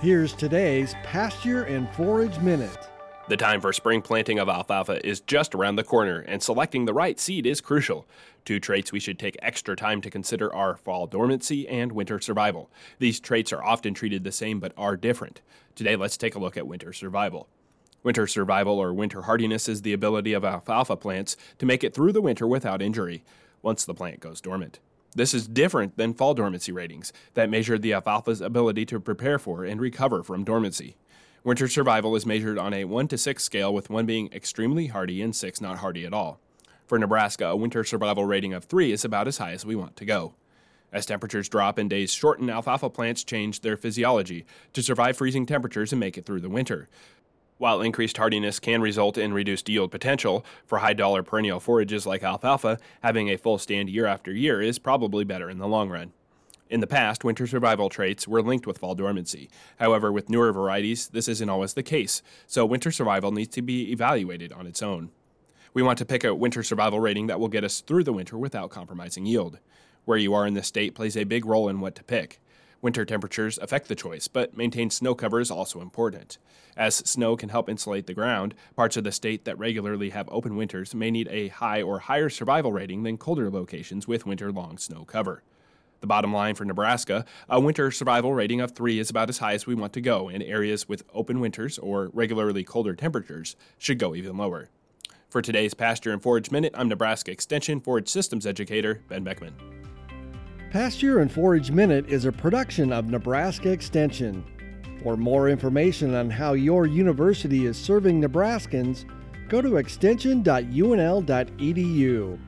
Here's today's Pasture and Forage Minute. The time for spring planting of alfalfa is just around the corner, and selecting the right seed is crucial. Two traits we should take extra time to consider are fall dormancy and winter survival. These traits are often treated the same but are different. Today, let's take a look at winter survival. Winter survival or winter hardiness is the ability of alfalfa plants to make it through the winter without injury once the plant goes dormant. This is different than fall dormancy ratings that measure the alfalfa's ability to prepare for and recover from dormancy. Winter survival is measured on a 1 to 6 scale, with 1 being extremely hardy and 6 not hardy at all. For Nebraska, a winter survival rating of 3 is about as high as we want to go. As temperatures drop and days shorten, alfalfa plants change their physiology to survive freezing temperatures and make it through the winter. While increased hardiness can result in reduced yield potential, for high dollar perennial forages like alfalfa, having a full stand year after year is probably better in the long run. In the past, winter survival traits were linked with fall dormancy. However, with newer varieties, this isn't always the case, so winter survival needs to be evaluated on its own. We want to pick a winter survival rating that will get us through the winter without compromising yield. Where you are in the state plays a big role in what to pick. Winter temperatures affect the choice, but maintained snow cover is also important. As snow can help insulate the ground, parts of the state that regularly have open winters may need a high or higher survival rating than colder locations with winter long snow cover. The bottom line for Nebraska, a winter survival rating of 3 is about as high as we want to go, and areas with open winters or regularly colder temperatures should go even lower. For today's Pasture and Forage Minute, I'm Nebraska Extension Forage Systems Educator Ben Beckman. Pasture and Forage Minute is a production of Nebraska Extension. For more information on how your university is serving Nebraskans, go to extension.unl.edu.